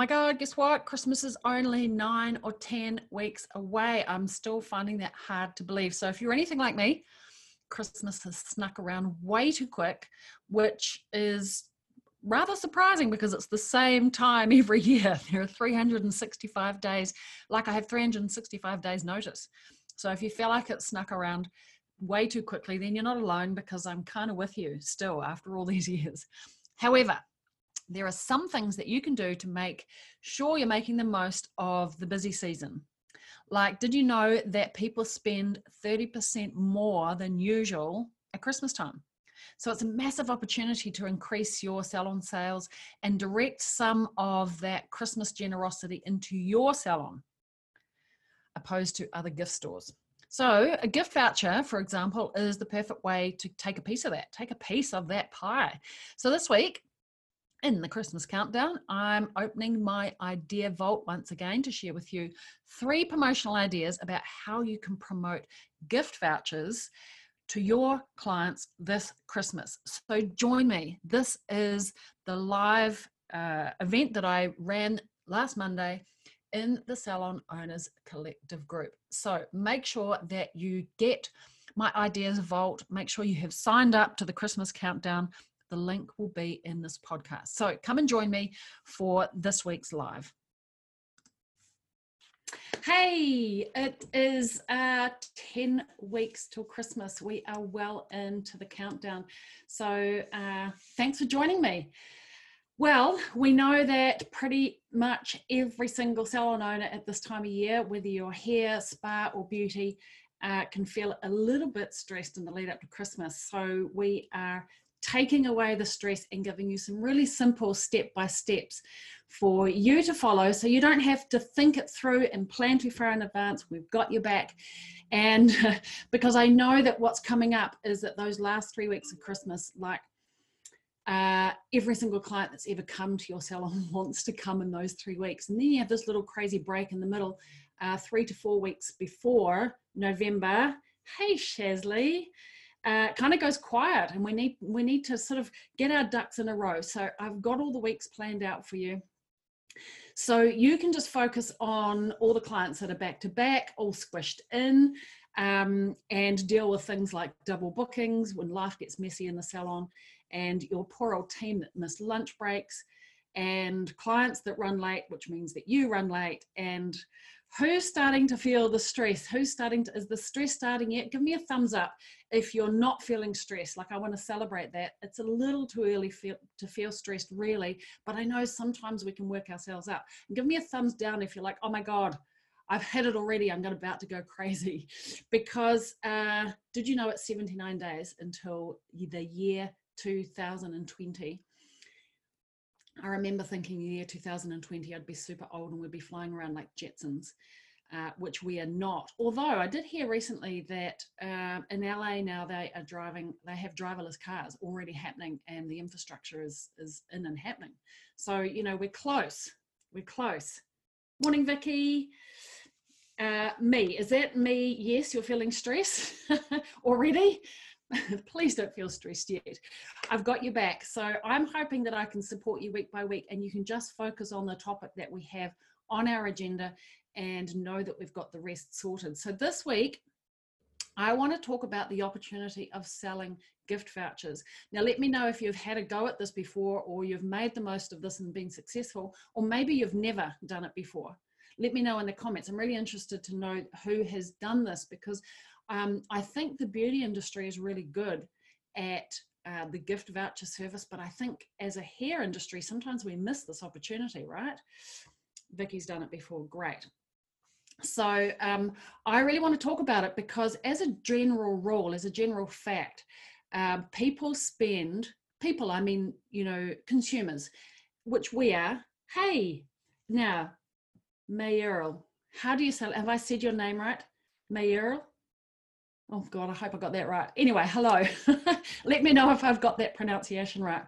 My God, guess what? Christmas is only nine or 10 weeks away. I'm still finding that hard to believe. So, if you're anything like me, Christmas has snuck around way too quick, which is rather surprising because it's the same time every year. There are 365 days, like I have 365 days notice. So if you feel like it snuck around way too quickly, then you're not alone because I'm kind of with you still after all these years. However, there are some things that you can do to make sure you're making the most of the busy season. Like, did you know that people spend 30% more than usual at Christmas time? So it's a massive opportunity to increase your salon sales and direct some of that Christmas generosity into your salon opposed to other gift stores. So, a gift voucher, for example, is the perfect way to take a piece of that, take a piece of that pie. So, this week, in the Christmas countdown, I'm opening my idea vault once again to share with you three promotional ideas about how you can promote gift vouchers to your clients this Christmas. So join me. This is the live uh, event that I ran last Monday in the Salon Owners Collective group. So make sure that you get my ideas vault. Make sure you have signed up to the Christmas countdown the link will be in this podcast. So come and join me for this week's live. Hey, it is uh, 10 weeks till Christmas. We are well into the countdown. So uh, thanks for joining me. Well, we know that pretty much every single salon owner at this time of year, whether you're hair, spa, or beauty, uh, can feel a little bit stressed in the lead up to Christmas. So we are taking away the stress and giving you some really simple step by steps for you to follow so you don't have to think it through and plan too far in advance. We've got your back. And because I know that what's coming up is that those last three weeks of Christmas, like uh, every single client that's ever come to your salon wants to come in those three weeks. And then you have this little crazy break in the middle, uh, three to four weeks before November. Hey, Shazley uh, kind of goes quiet and we need we need to sort of get our ducks in a row. So i've got all the weeks planned out for you. So you can just focus on all the clients that are back to back all squished in um, and deal with things like double bookings when life gets messy in the salon and your poor old team that miss lunch breaks and clients that run late which means that you run late and who's starting to feel the stress? Who's starting to is the stress starting yet? Give me a thumbs up if you're not feeling stressed like i want to celebrate that. It's a little too early feel, to feel stressed really but i know sometimes we can work ourselves out and give me a thumbs down if you're like oh my god I've had it already. I'm about to go crazy. Because uh, did you know it's 79 days until the year 2020? I remember thinking the year 2020 I'd be super old and we'd be flying around like Jetsons, uh, which we are not. Although I did hear recently that uh, in LA now they are driving, they have driverless cars already happening and the infrastructure is, is in and happening. So, you know, we're close. We're close. Morning, Vicky. Uh, me, is that me? Yes, you're feeling stress already. please don't feel stressed yet. I've got your back. So I'm hoping that I can support you week by week and you can just focus on the topic that we have on our agenda and know that we've got the rest sorted. So this week, I want to talk about the opportunity of selling gift vouchers. Now, let me know if you've had a go at this before, or you've made the most of this and been successful, or maybe you've never done it before. Let me know in the comments. I'm really interested to know who has done this because um, I think the beauty industry is really good at uh, the gift voucher service, but I think as a hair industry, sometimes we miss this opportunity, right? Vicky's done it before, great. So um, I really want to talk about it because, as a general rule, as a general fact, uh, people spend people. I mean, you know, consumers, which we are. Hey, now, Mayerl, how do you say? Have I said your name right, Mayerl? Oh God, I hope I got that right. Anyway, hello. Let me know if I've got that pronunciation right.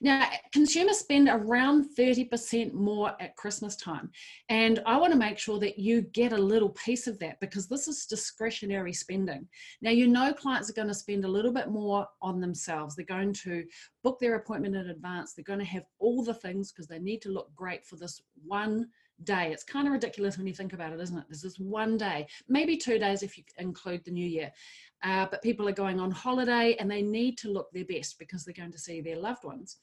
Now, consumers spend around 30% more at Christmas time. And I want to make sure that you get a little piece of that because this is discretionary spending. Now, you know, clients are going to spend a little bit more on themselves. They're going to book their appointment in advance. They're going to have all the things because they need to look great for this one day. It's kind of ridiculous when you think about it, isn't it? There's this one day, maybe two days if you include the new year. Uh, but people are going on holiday and they need to look their best because they're going to see their loved ones.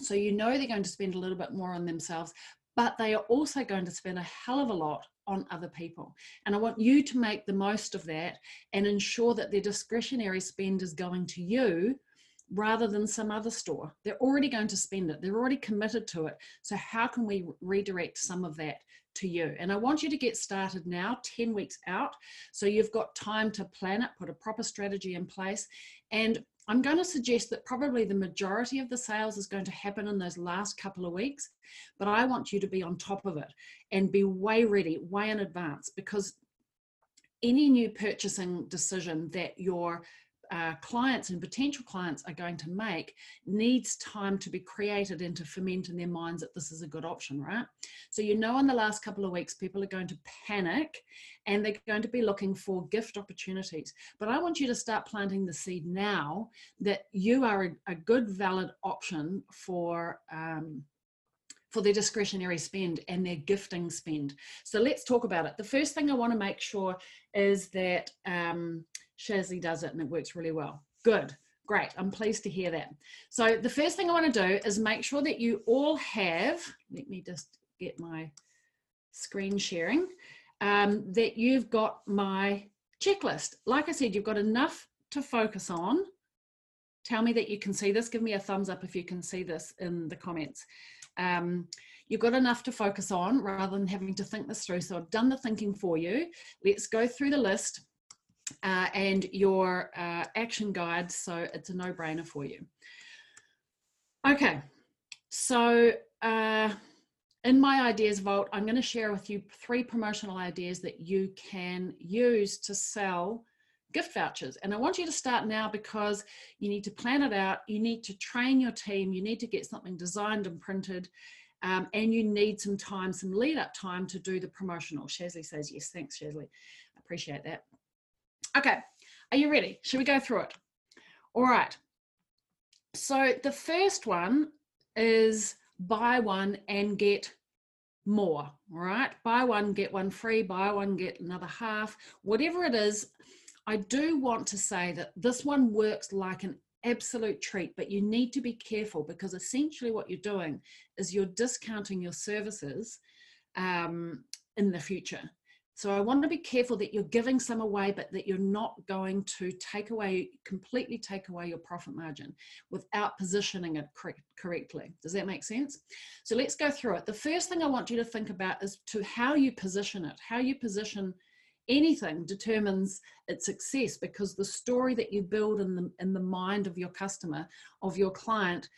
So you know they're going to spend a little bit more on themselves, but they are also going to spend a hell of a lot on other people. And I want you to make the most of that and ensure that their discretionary spend is going to you rather than some other store. They're already going to spend it, they're already committed to it. So, how can we redirect some of that to you? And I want you to get started now, 10 weeks out. So, you've got time to plan it, put a proper strategy in place. And I'm going to suggest that probably the majority of the sales is going to happen in those last couple of weeks, but I want you to be on top of it and be way ready, way in advance, because any new purchasing decision that you're uh, clients and potential clients are going to make needs time to be created and to ferment in their minds that this is a good option, right? So, you know, in the last couple of weeks, people are going to panic and they're going to be looking for gift opportunities. But I want you to start planting the seed now that you are a, a good, valid option for. Um, for their discretionary spend and their gifting spend. So let's talk about it. The first thing I want to make sure is that um, Shazzy does it and it works really well. Good. Great. I'm pleased to hear that. So the first thing I want to do is make sure that you all have, let me just get my screen sharing, um, that you've got my checklist. Like I said, you've got enough to focus on. Tell me that you can see this. Give me a thumbs up if you can see this in the comments. Um, you've got enough to focus on rather than having to think this through. So I've done the thinking for you. Let's go through the list uh, and your uh, action guide. So it's a no brainer for you. Okay, so uh, in my ideas vault, I'm going to share with you three promotional ideas that you can use to sell gift vouchers. And I want you to start now because you need to plan it out, you need to train your team, you need to get something designed and printed. Um, and you need some time, some lead up time to do the promotional. Shazly says yes. Thanks, Shazly. I appreciate that. Okay, are you ready? Should we go through it? All right. So the first one is buy one and get more, right? Buy one, get one free, buy one, get another half, whatever it is. I do want to say that this one works like an absolute treat, but you need to be careful because essentially what you're doing is you're discounting your services um, in the future. So I want to be careful that you're giving some away, but that you're not going to take away, completely take away your profit margin without positioning it correct, correctly. Does that make sense? So let's go through it. The first thing I want you to think about is to how you position it. How you position anything determines its success because the story that you build in the in the mind of your customer, of your client,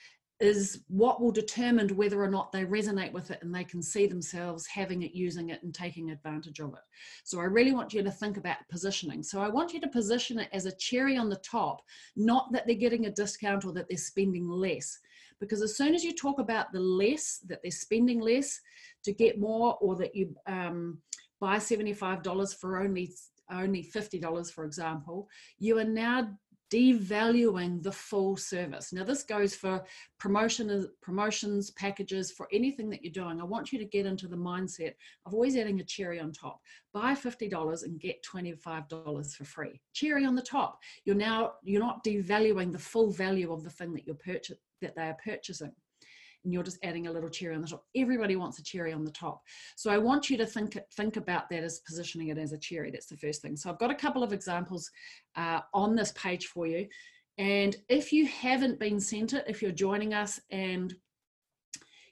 is what will determine whether or not they resonate with it and they can see themselves having it, using it, and taking advantage of it. So I really want you to think about positioning. So I want you to position it as a cherry on the top, not that they're getting a discount or that they're spending less. Because as soon as you talk about the less, that they're spending less to get more, or that you um, buy $75 for only only $50, for example, you are now devaluing the full service. Now, this goes for promotion, promotions, packages, for anything that you're doing. I want you to get into the mindset of always adding a cherry on top. Buy $50 and get $25 for free. Cherry on the top. You're now you're not devaluing the full value of the thing that you're purchase that they are purchasing and you're just adding a little cherry on the top. Everybody wants a cherry on the top. So I want you to think, think about that as positioning it as a cherry. That's the first thing. So I've got a couple of examples uh, on this page for you. And if you haven't been sent it, if you're joining us and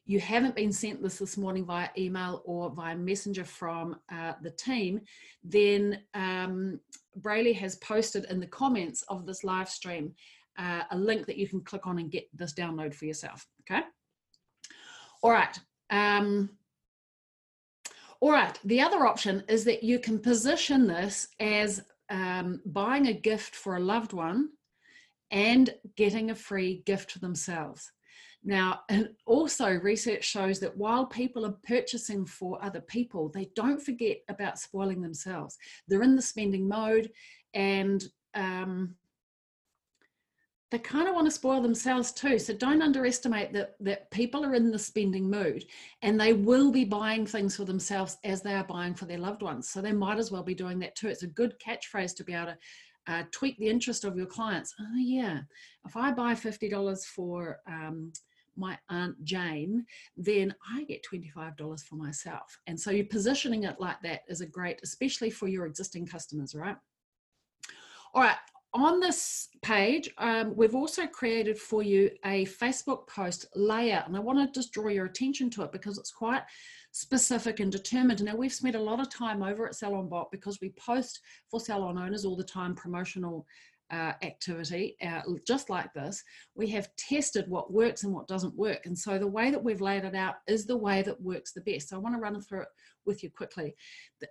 you haven't been sent this this morning via email or via messenger from uh, the team, then um, Brayley has posted in the comments of this live stream uh, a link that you can click on and get this download for yourself. Okay. All right. Um, all right. The other option is that you can position this as um, buying a gift for a loved one and getting a free gift for themselves. Now, also research shows that while people are purchasing for other people, they don't forget about spoiling themselves. They're in the spending mode and um, they kind of want to spoil themselves too. So don't underestimate that, that people are in the spending mood and they will be buying things for themselves as they are buying for their loved ones. So they might as well be doing that too. It's a good catchphrase to be able to uh, tweak the interest of your clients. Oh, yeah, if I buy $50 for um, my Aunt Jane, then I get $25 for myself. And so you're positioning it like that is a great, especially for your existing customers, right? All right, on this page, um, we've also created for you a Facebook post layout, and I want to just draw your attention to it because it's quite specific and determined. Now, we've spent a lot of time over at SalonBot because we post for salon owners all the time promotional uh, activity, uh, just like this, we have tested what works and what doesn't work. And so the way that we've laid it out is the way that works the best. So I want to run through it with you quickly.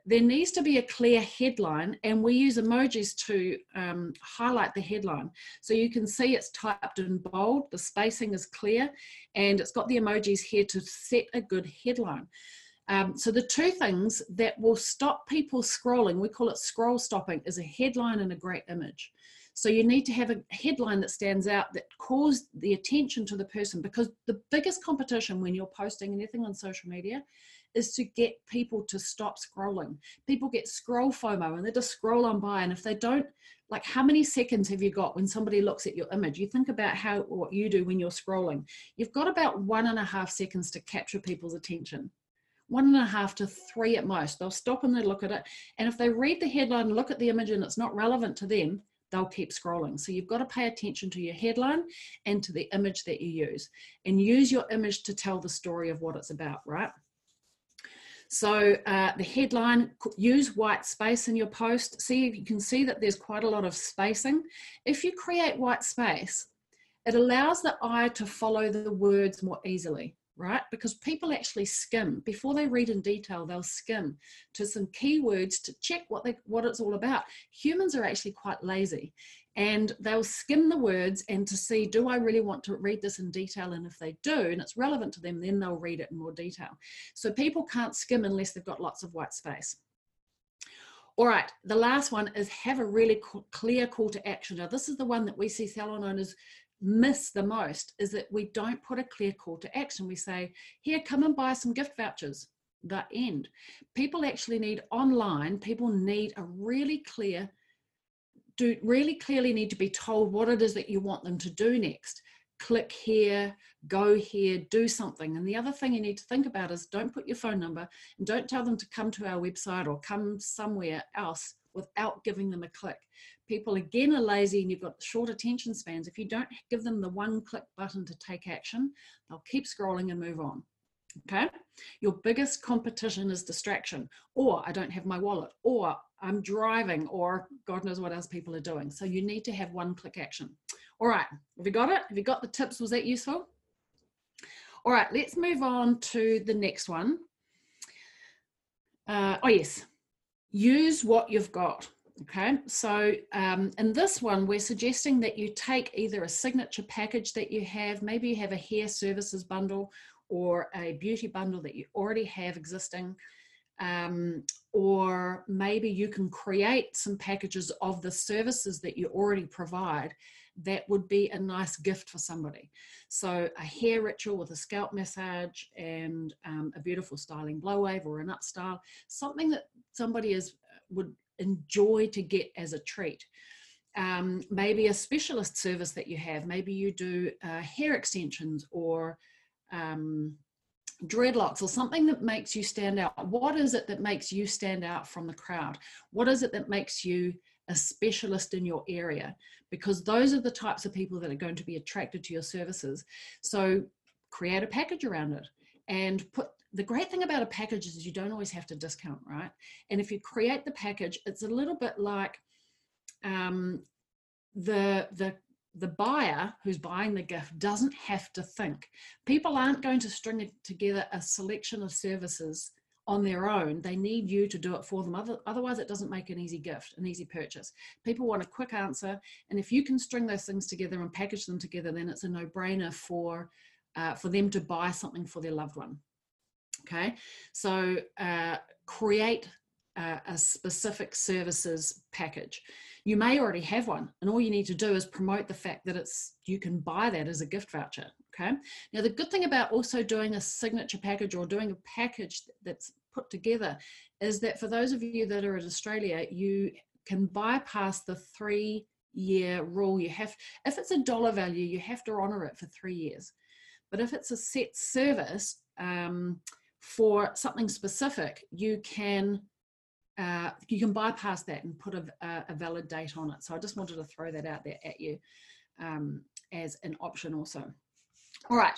There needs to be a clear headline, and we use emojis to um, highlight the headline. So you can see it's typed in bold, the spacing is clear, and it's got the emojis here to set a good headline. Um, so the two things that will stop people scrolling, we call it scroll stopping, is a headline and a great image. So you need to have a headline that stands out that calls the attention to the person because the biggest competition when you're posting anything on social media is to get people to stop scrolling. People get scroll FOMO and they just scroll on by. And if they don't, like how many seconds have you got when somebody looks at your image? You think about how what you do when you're scrolling. You've got about one and a half seconds to capture people's attention. One and a half to three at most. They'll stop and they look at it. And if they read the headline, look at the image, and it's not relevant to them, they'll keep scrolling. So you've got to pay attention to your headline and to the image that you use and use your image to tell the story of what it's about, right? So uh, the headline, use white space in your post. See, you can see that there's quite a lot of spacing. If you create white space, it allows the eye to follow the words more easily right? Because people actually skim before they read in detail, they'll skim to some keywords to check what they what it's all about. Humans are actually quite lazy and they'll skim the words and to see do I really want to read this in detail and if they do and it's relevant to them then they'll read it in more detail. So people can't skim unless they've got lots of white space. All right, the last one is have a really clear call to action. Now, this is the one that we see salon owners miss the most is that we don't put a clear call to action. We say, here, come and buy some gift vouchers. The end. People actually need online, people need a really clear, do really clearly need to be told what it is that you want them to do next. Click here, go here, do something. And the other thing you need to think about is don't put your phone number and don't tell them to come to our website or come somewhere else without giving them a click people again are lazy and you've got short attention spans, if you don't give them the one click button to take action, they'll keep scrolling and move on. Okay. Your biggest competition is distraction, or I don't have my wallet, or I'm driving, or God knows what else people are doing. So you need to have one click action. All right. Have you got it? Have you got the tips? Was that useful? All right. Let's move on to the next one. Uh, oh, yes. Use what you've got. Okay, so um, in this one, we're suggesting that you take either a signature package that you have, maybe you have a hair services bundle or a beauty bundle that you already have existing, um, or maybe you can create some packages of the services that you already provide that would be a nice gift for somebody. So a hair ritual with a scalp massage and um, a beautiful styling blow wave or an up style, something that somebody is would enjoy to get as a treat. Um, maybe a specialist service that you have. Maybe you do uh, hair extensions or um, dreadlocks or something that makes you stand out. What is it that makes you stand out from the crowd? What is it that makes you a specialist in your area? Because those are the types of people that are going to be attracted to your services. So create a package around it and put the great thing about a package is you don't always have to discount, right? And if you create the package, it's a little bit like um, the the the buyer who's buying the gift doesn't have to think. People aren't going to string together a selection of services on their own. They need you to do it for them. Other, otherwise, it doesn't make an easy gift, an easy purchase. People want a quick answer. And if you can string those things together and package them together, then it's a no brainer for, uh, for them to buy something for their loved one. Okay, so uh, create uh, a specific services package. You may already have one, and all you need to do is promote the fact that it's you can buy that as a gift voucher. Okay. Now the good thing about also doing a signature package or doing a package that's put together is that for those of you that are in Australia, you can bypass the three year rule. You have, if it's a dollar value, you have to honor it for three years. But if it's a set service, um, for something specific, you can uh, you can bypass that and put a, a, valid date on it. So I just wanted to throw that out there at you um, as an option also. All right.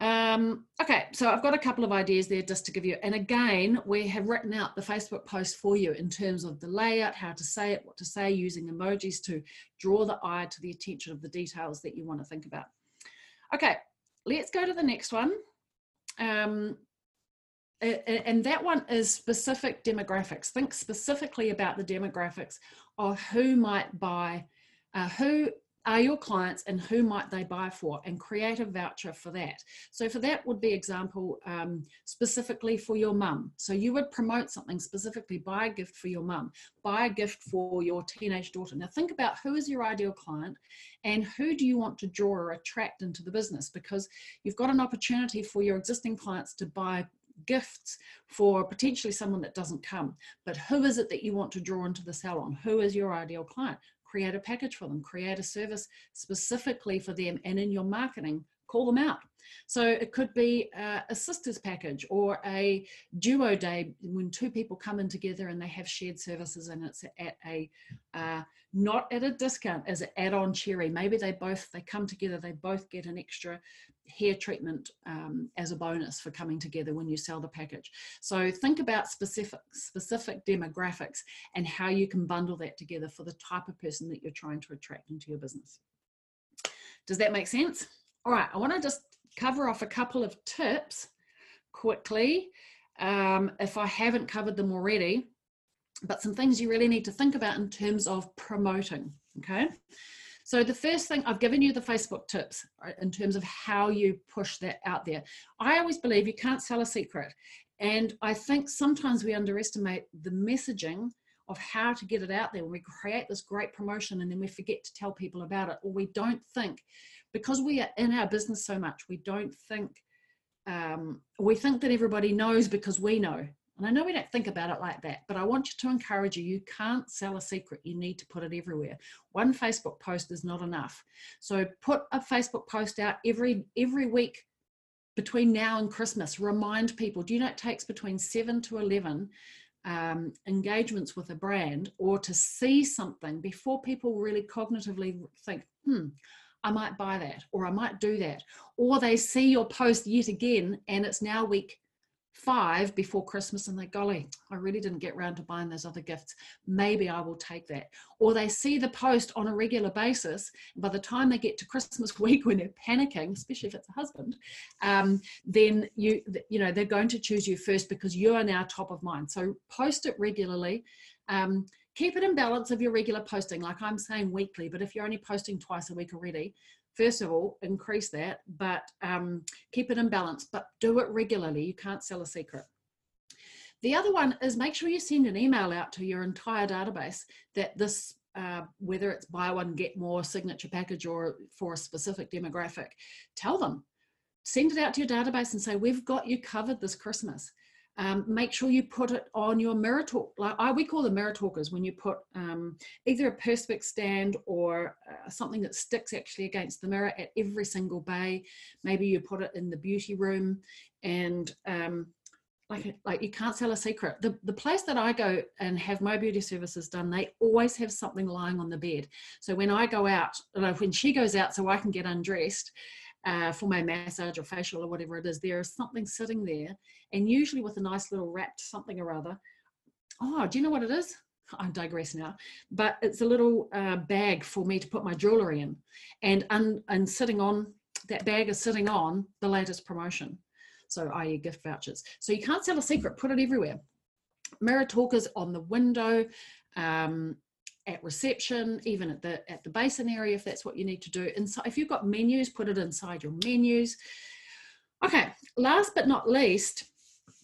Um, okay, so I've got a couple of ideas there just to give you. And again, we have written out the Facebook post for you in terms of the layout, how to say it, what to say, using emojis to draw the eye to the attention of the details that you want to think about. Okay, let's go to the next one. Um, and that one is specific demographics. Think specifically about the demographics of who might buy, uh, who are your clients and who might they buy for and create a voucher for that. So for that would be example um, specifically for your mum. So you would promote something specifically, buy a gift for your mum, buy a gift for your teenage daughter. Now think about who is your ideal client and who do you want to draw or attract into the business because you've got an opportunity for your existing clients to buy gifts for potentially someone that doesn't come. But who is it that you want to draw into the salon? Who is your ideal client? Create a package for them, create a service specifically for them, and in your marketing, call them out. So it could be a, a sisters package or a duo day when two people come in together and they have shared services and it's at a uh, not at a discount as an add-on cherry. Maybe they both they come together, they both get an extra hair treatment um, as a bonus for coming together when you sell the package. So think about specific specific demographics and how you can bundle that together for the type of person that you're trying to attract into your business. Does that make sense? All right, I want to just cover off a couple of tips quickly um, if I haven't covered them already, but some things you really need to think about in terms of promoting. Okay. So the first thing I've given you the Facebook tips right, in terms of how you push that out there. I always believe you can't sell a secret. And I think sometimes we underestimate the messaging of how to get it out there we create this great promotion and then we forget to tell people about it or we don't think because we are in our business so much, we don't think, um, we think that everybody knows because we know. And I know we don't think about it like that, but I want you to encourage you. You can't sell a secret. You need to put it everywhere. One Facebook post is not enough. So put a Facebook post out every every week between now and Christmas. Remind people. Do you know it takes between seven to eleven um, engagements with a brand or to see something before people really cognitively think, hmm, I might buy that or I might do that. Or they see your post yet again and it's now week five before Christmas and they golly, I really didn't get around to buying those other gifts. Maybe I will take that. Or they see the post on a regular basis. by the time they get to Christmas week when they're panicking, especially if it's a husband, um, then you you know they're going to choose you first because you are now top of mind. So post it regularly. Um, keep it in balance of your regular posting, like I'm saying weekly, but if you're only posting twice a week already, first of all, increase that, but um, keep it in balance, but do it regularly. You can't sell a secret. The other one is make sure you send an email out to your entire database that this, uh, whether it's buy one, get more signature package or for a specific demographic, tell them. Send it out to your database and say, we've got you covered this Christmas. Um, make sure you put it on your mirror talk. Like I, we call them mirror talkers when you put um, either a perspex stand or uh, something that sticks actually against the mirror at every single bay. Maybe you put it in the beauty room and um, like, like you can't sell a secret. The, the place that I go and have my beauty services done, they always have something lying on the bed. So when I go out, when she goes out so I can get undressed, uh, for my massage or facial or whatever it is, there is something sitting there, and usually with a nice little wrapped something or other. Oh, do you know what it is? I digress now, but it's a little uh, bag for me to put my jewelry in, and un, and sitting on that bag is sitting on the latest promotion, so i.e. gift vouchers. So you can't sell a secret; put it everywhere. Mirror talkers on the window, um, at reception, even at the at the basin area if that's what you need to do. And so if you've got menus, put it inside your menus. Okay, last but not least,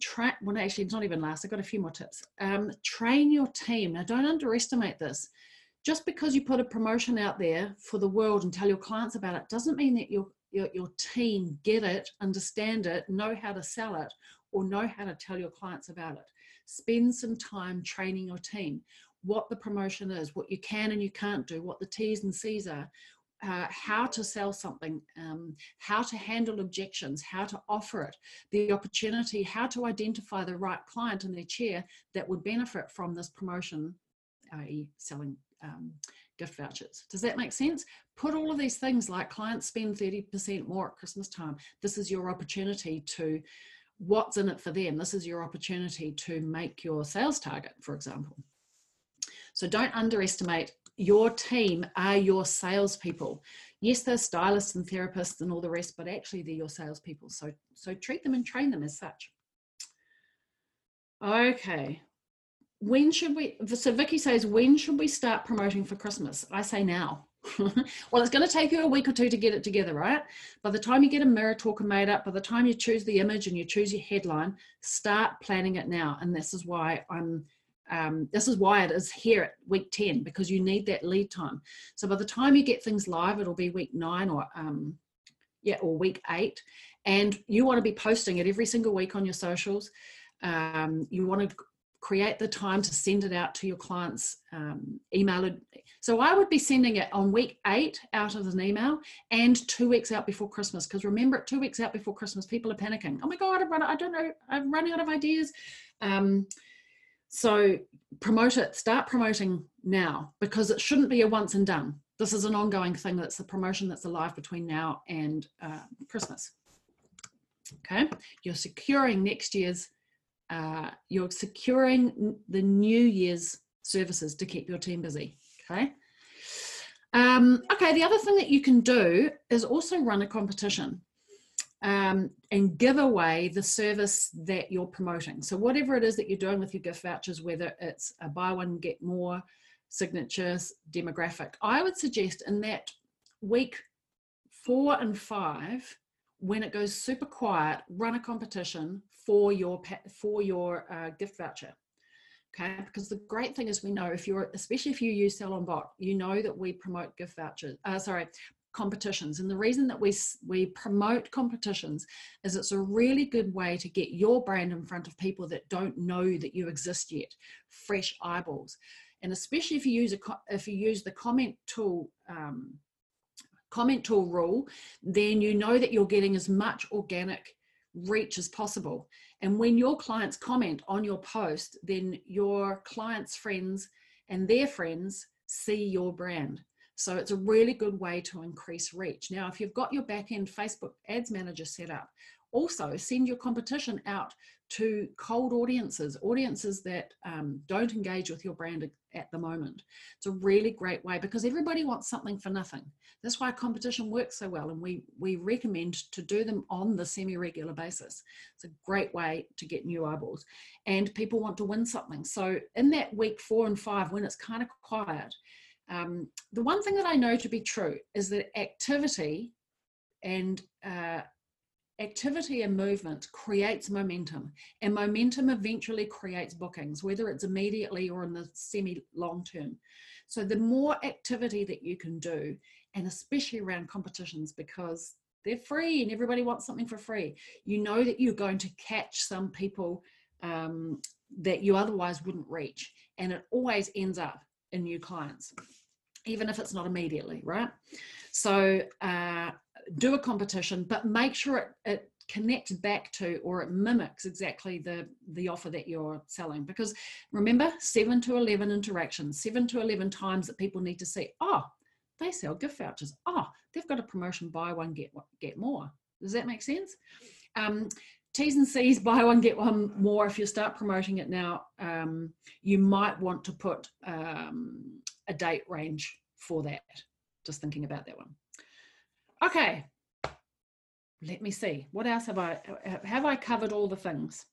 train, well, actually, it's not even last. I've got a few more tips. Um, train your team. Now, don't underestimate this. Just because you put a promotion out there for the world and tell your clients about it doesn't mean that your, your, your team get it, understand it, know how to sell it, or know how to tell your clients about it. Spend some time training your team what the promotion is, what you can and you can't do, what the T's and C's are, uh, how to sell something, um, how to handle objections, how to offer it, the opportunity, how to identify the right client in their chair that would benefit from this promotion, i.e., selling um, gift vouchers. Does that make sense? Put all of these things like clients spend 30% more at Christmas time. This is your opportunity to, what's in it for them? This is your opportunity to make your sales target, for example. So don't underestimate your team are your salespeople. Yes, they're stylists and therapists and all the rest, but actually they're your salespeople. So, so treat them and train them as such. Okay. When should we, so Vicky says, when should we start promoting for Christmas? I say now. well, it's going to take you a week or two to get it together, right? By the time you get a mirror talker made up, by the time you choose the image and you choose your headline, start planning it now. And this is why I'm um, this is why it is here at week 10 because you need that lead time. So by the time you get things live, it'll be week nine or um, yeah, or week eight, and you want to be posting it every single week on your socials. Um, you want to create the time to send it out to your clients. Um, email it. So I would be sending it on week eight out of an email and two weeks out before Christmas. Because remember, two weeks out before Christmas, people are panicking. Oh my God, I've run, I don't know, I'm running out of ideas. So promote it, start promoting now because it shouldn't be a once and done. This is an ongoing thing that's a promotion that's alive between now and uh, Christmas. Okay, you're securing next year's, uh, you're securing the new year's services to keep your team busy. Okay. Um, okay, the other thing that you can do is also run a competition um, and give away the service that you're promoting. So whatever it is that you're doing with your gift vouchers, whether it's a buy one, get more, signatures, demographic, I would suggest in that week four and five, when it goes super quiet, run a competition for your for your uh, gift voucher. Okay, because the great thing is we know if you're, especially if you use SalonBot, you know that we promote gift vouchers, uh, sorry, competitions. And the reason that we, we promote competitions is it's a really good way to get your brand in front of people that don't know that you exist yet, fresh eyeballs. And especially if you use a if you use the comment tool um, comment tool rule, then you know that you're getting as much organic reach as possible. And when your clients comment on your post, then your clients' friends and their friends see your brand. So it's a really good way to increase reach. Now, if you've got your back end Facebook ads manager set up, also send your competition out to cold audiences, audiences that um, don't engage with your brand at the moment. It's a really great way because everybody wants something for nothing. That's why competition works so well, and we we recommend to do them on the semi-regular basis. It's a great way to get new eyeballs, and people want to win something. So in that week four and five, when it's kind of quiet, um, the one thing that I know to be true is that activity and uh, activity and movement creates momentum and momentum eventually creates bookings whether it's immediately or in the semi long term. So the more activity that you can do and especially around competitions because they're free and everybody wants something for free you know that you're going to catch some people um, that you otherwise wouldn't reach and it always ends up in new clients, even if it's not immediately, right? So uh, do a competition, but make sure it, it connects back to or it mimics exactly the the offer that you're selling because remember 7 to 11 interactions 7 to 11 times that people need to see oh they sell gift vouchers. Oh, they've got a promotion buy one, get, one, get more. Does that make sense? Um, T's and C's, buy one, get one more. If you start promoting it now, um, you might want to put um, a date range for that. Just thinking about that one. Okay, let me see. What else have I, have I covered all the things?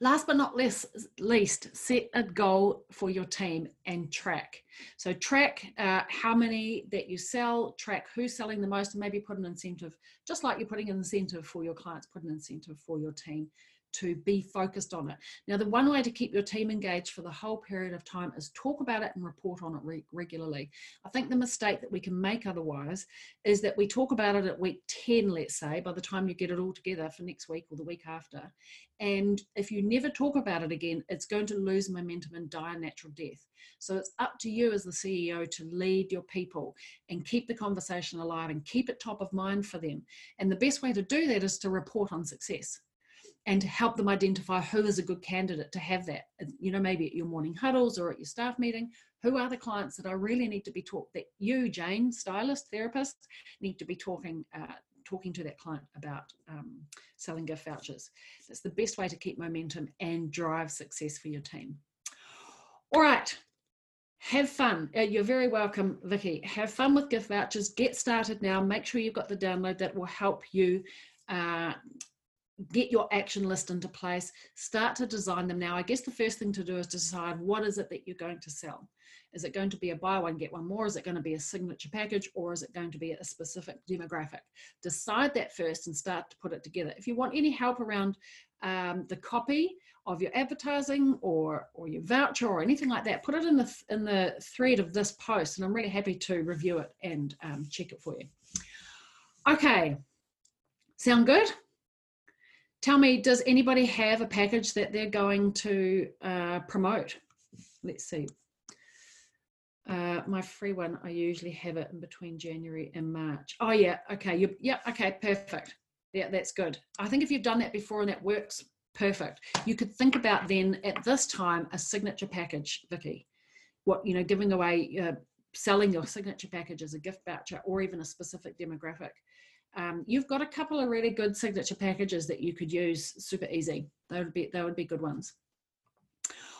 Last but not least, least, set a goal for your team and track. So track uh, how many that you sell, track who's selling the most, and maybe put an incentive, just like you're putting an incentive for your clients, put an incentive for your team to be focused on it. Now, the one way to keep your team engaged for the whole period of time is talk about it and report on it re regularly. I think the mistake that we can make otherwise is that we talk about it at week 10, let's say, by the time you get it all together for next week or the week after. And if you never talk about it again, it's going to lose momentum and die a natural death. So it's up to you as the CEO to lead your people and keep the conversation alive and keep it top of mind for them. And the best way to do that is to report on success and to help them identify who is a good candidate to have that. You know, maybe at your morning huddles or at your staff meeting, who are the clients that I really need to be taught that you, Jane, stylist, therapist, need to be talking uh, talking to that client about um, selling gift vouchers. That's the best way to keep momentum and drive success for your team. All right, have fun. Uh, you're very welcome, Vicky. Have fun with gift vouchers. Get started now. Make sure you've got the download that will help you uh, get your action list into place, start to design them now. I guess the first thing to do is decide what is it that you're going to sell. Is it going to be a buy one, get one more? Is it going to be a signature package or is it going to be a specific demographic? Decide that first and start to put it together. If you want any help around um, the copy of your advertising or, or your voucher or anything like that, put it in the, in the thread of this post and I'm really happy to review it and um, check it for you. Okay, sound good? Tell me, does anybody have a package that they're going to uh, promote? Let's see. Uh, my free one, I usually have it in between January and March. Oh yeah, okay, you, yeah, okay, perfect. Yeah, that's good. I think if you've done that before and that works, perfect. You could think about then at this time a signature package, Vicky. What you know, giving away, uh, selling your signature package as a gift voucher or even a specific demographic um, you've got a couple of really good signature packages that you could use super easy. They would be, they would be good ones.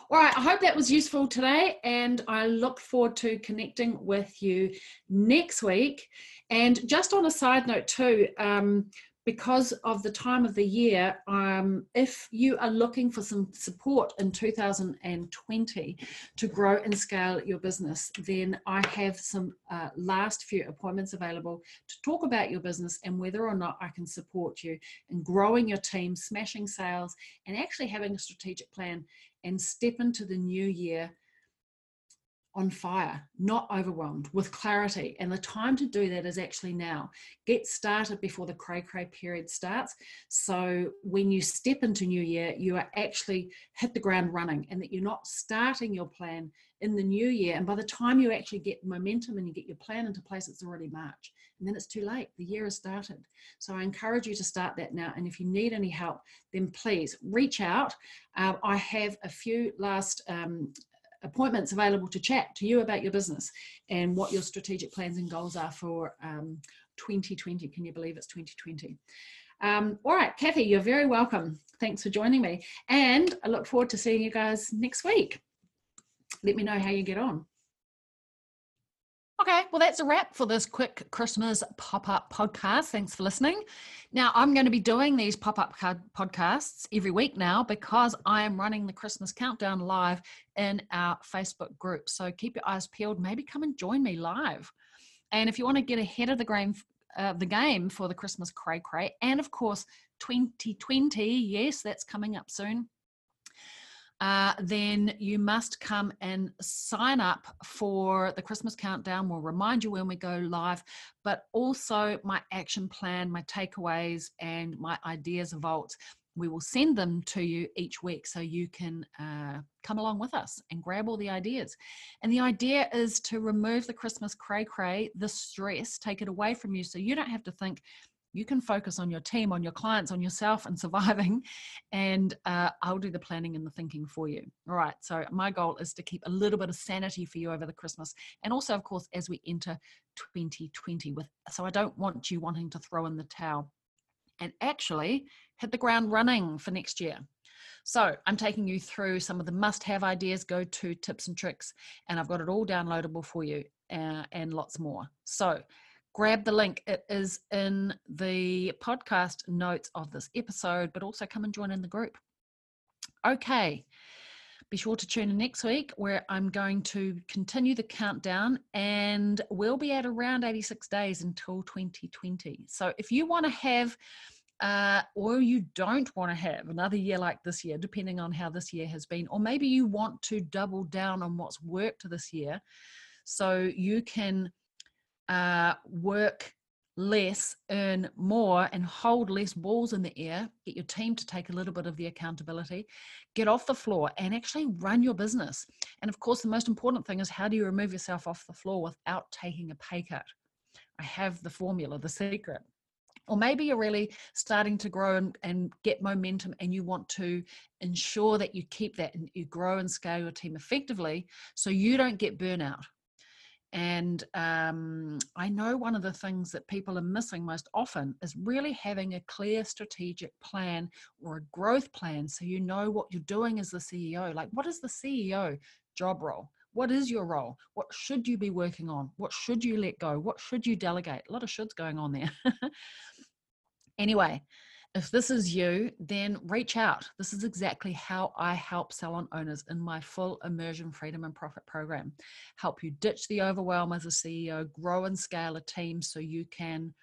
All right, I hope that was useful today, and I look forward to connecting with you next week. And just on a side note, too, um, because of the time of the year, um, if you are looking for some support in 2020 to grow and scale your business, then I have some uh, last few appointments available to talk about your business and whether or not I can support you in growing your team, smashing sales, and actually having a strategic plan and step into the new year on fire, not overwhelmed, with clarity. And the time to do that is actually now. Get started before the cray cray period starts. So when you step into new year, you are actually hit the ground running and that you're not starting your plan in the new year. And by the time you actually get momentum and you get your plan into place, it's already March. And then it's too late. The year has started. So I encourage you to start that now. And if you need any help, then please reach out. Uh, I have a few last um, appointments available to chat to you about your business and what your strategic plans and goals are for um, 2020. Can you believe it's 2020? Um, all right, Kathy, you're very welcome. Thanks for joining me. And I look forward to seeing you guys next week. Let me know how you get on. Okay, well, that's a wrap for this quick Christmas pop up podcast. Thanks for listening. Now, I'm going to be doing these pop up podcasts every week now because I am running the Christmas countdown live in our Facebook group. So keep your eyes peeled. Maybe come and join me live. And if you want to get ahead of the game, uh, the game for the Christmas cray cray, and of course, 2020, yes, that's coming up soon uh, then you must come and sign up for the Christmas countdown. We'll remind you when we go live, but also my action plan, my takeaways, and my ideas vault. We will send them to you each week so you can uh, come along with us and grab all the ideas. And the idea is to remove the Christmas cray cray, the stress, take it away from you so you don't have to think You can focus on your team, on your clients, on yourself, and surviving. And uh, I'll do the planning and the thinking for you. All right. So, my goal is to keep a little bit of sanity for you over the Christmas. And also, of course, as we enter 2020 with, so I don't want you wanting to throw in the towel and actually hit the ground running for next year. So I'm taking you through some of the must have ideas, go to tips and tricks, and I've got it all downloadable for you uh, and lots more. So grab the link. It is in the podcast notes of this episode, but also come and join in the group. Okay. Be sure to tune in next week where I'm going to continue the countdown and we'll be at around 86 days until 2020. So if you want to have uh, or you don't want to have another year like this year, depending on how this year has been, or maybe you want to double down on what's worked this year so you can uh, work less, earn more, and hold less balls in the air. Get your team to take a little bit of the accountability, get off the floor, and actually run your business. And of course, the most important thing is how do you remove yourself off the floor without taking a pay cut? I have the formula, the secret or maybe you're really starting to grow and, and, get momentum and you want to ensure that you keep that and you grow and scale your team effectively so you don't get burnout and um, i know one of the things that people are missing most often is really having a clear strategic plan or a growth plan so you know what you're doing as the ceo like what is the ceo job role what is your role? What should you be working on? What should you let go? What should you delegate? A lot of shoulds going on there. anyway, if this is you, then reach out. This is exactly how I help salon owners in my full immersion freedom and profit program. Help you ditch the overwhelm as a CEO, grow and scale a team so you can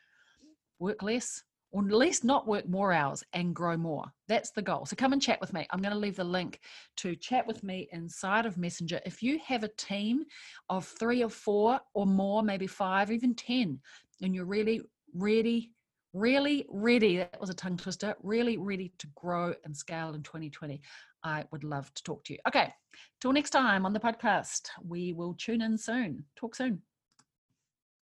work less, or at least not work more hours and grow more. That's the goal. So come and chat with me. I'm going to leave the link to chat with me inside of Messenger. If you have a team of three or four or more, maybe five, even 10, and you're really ready, really ready, that was a tongue twister, really ready to grow and scale in 2020, I would love to talk to you. Okay, till next time on the podcast, we will tune in soon. Talk soon.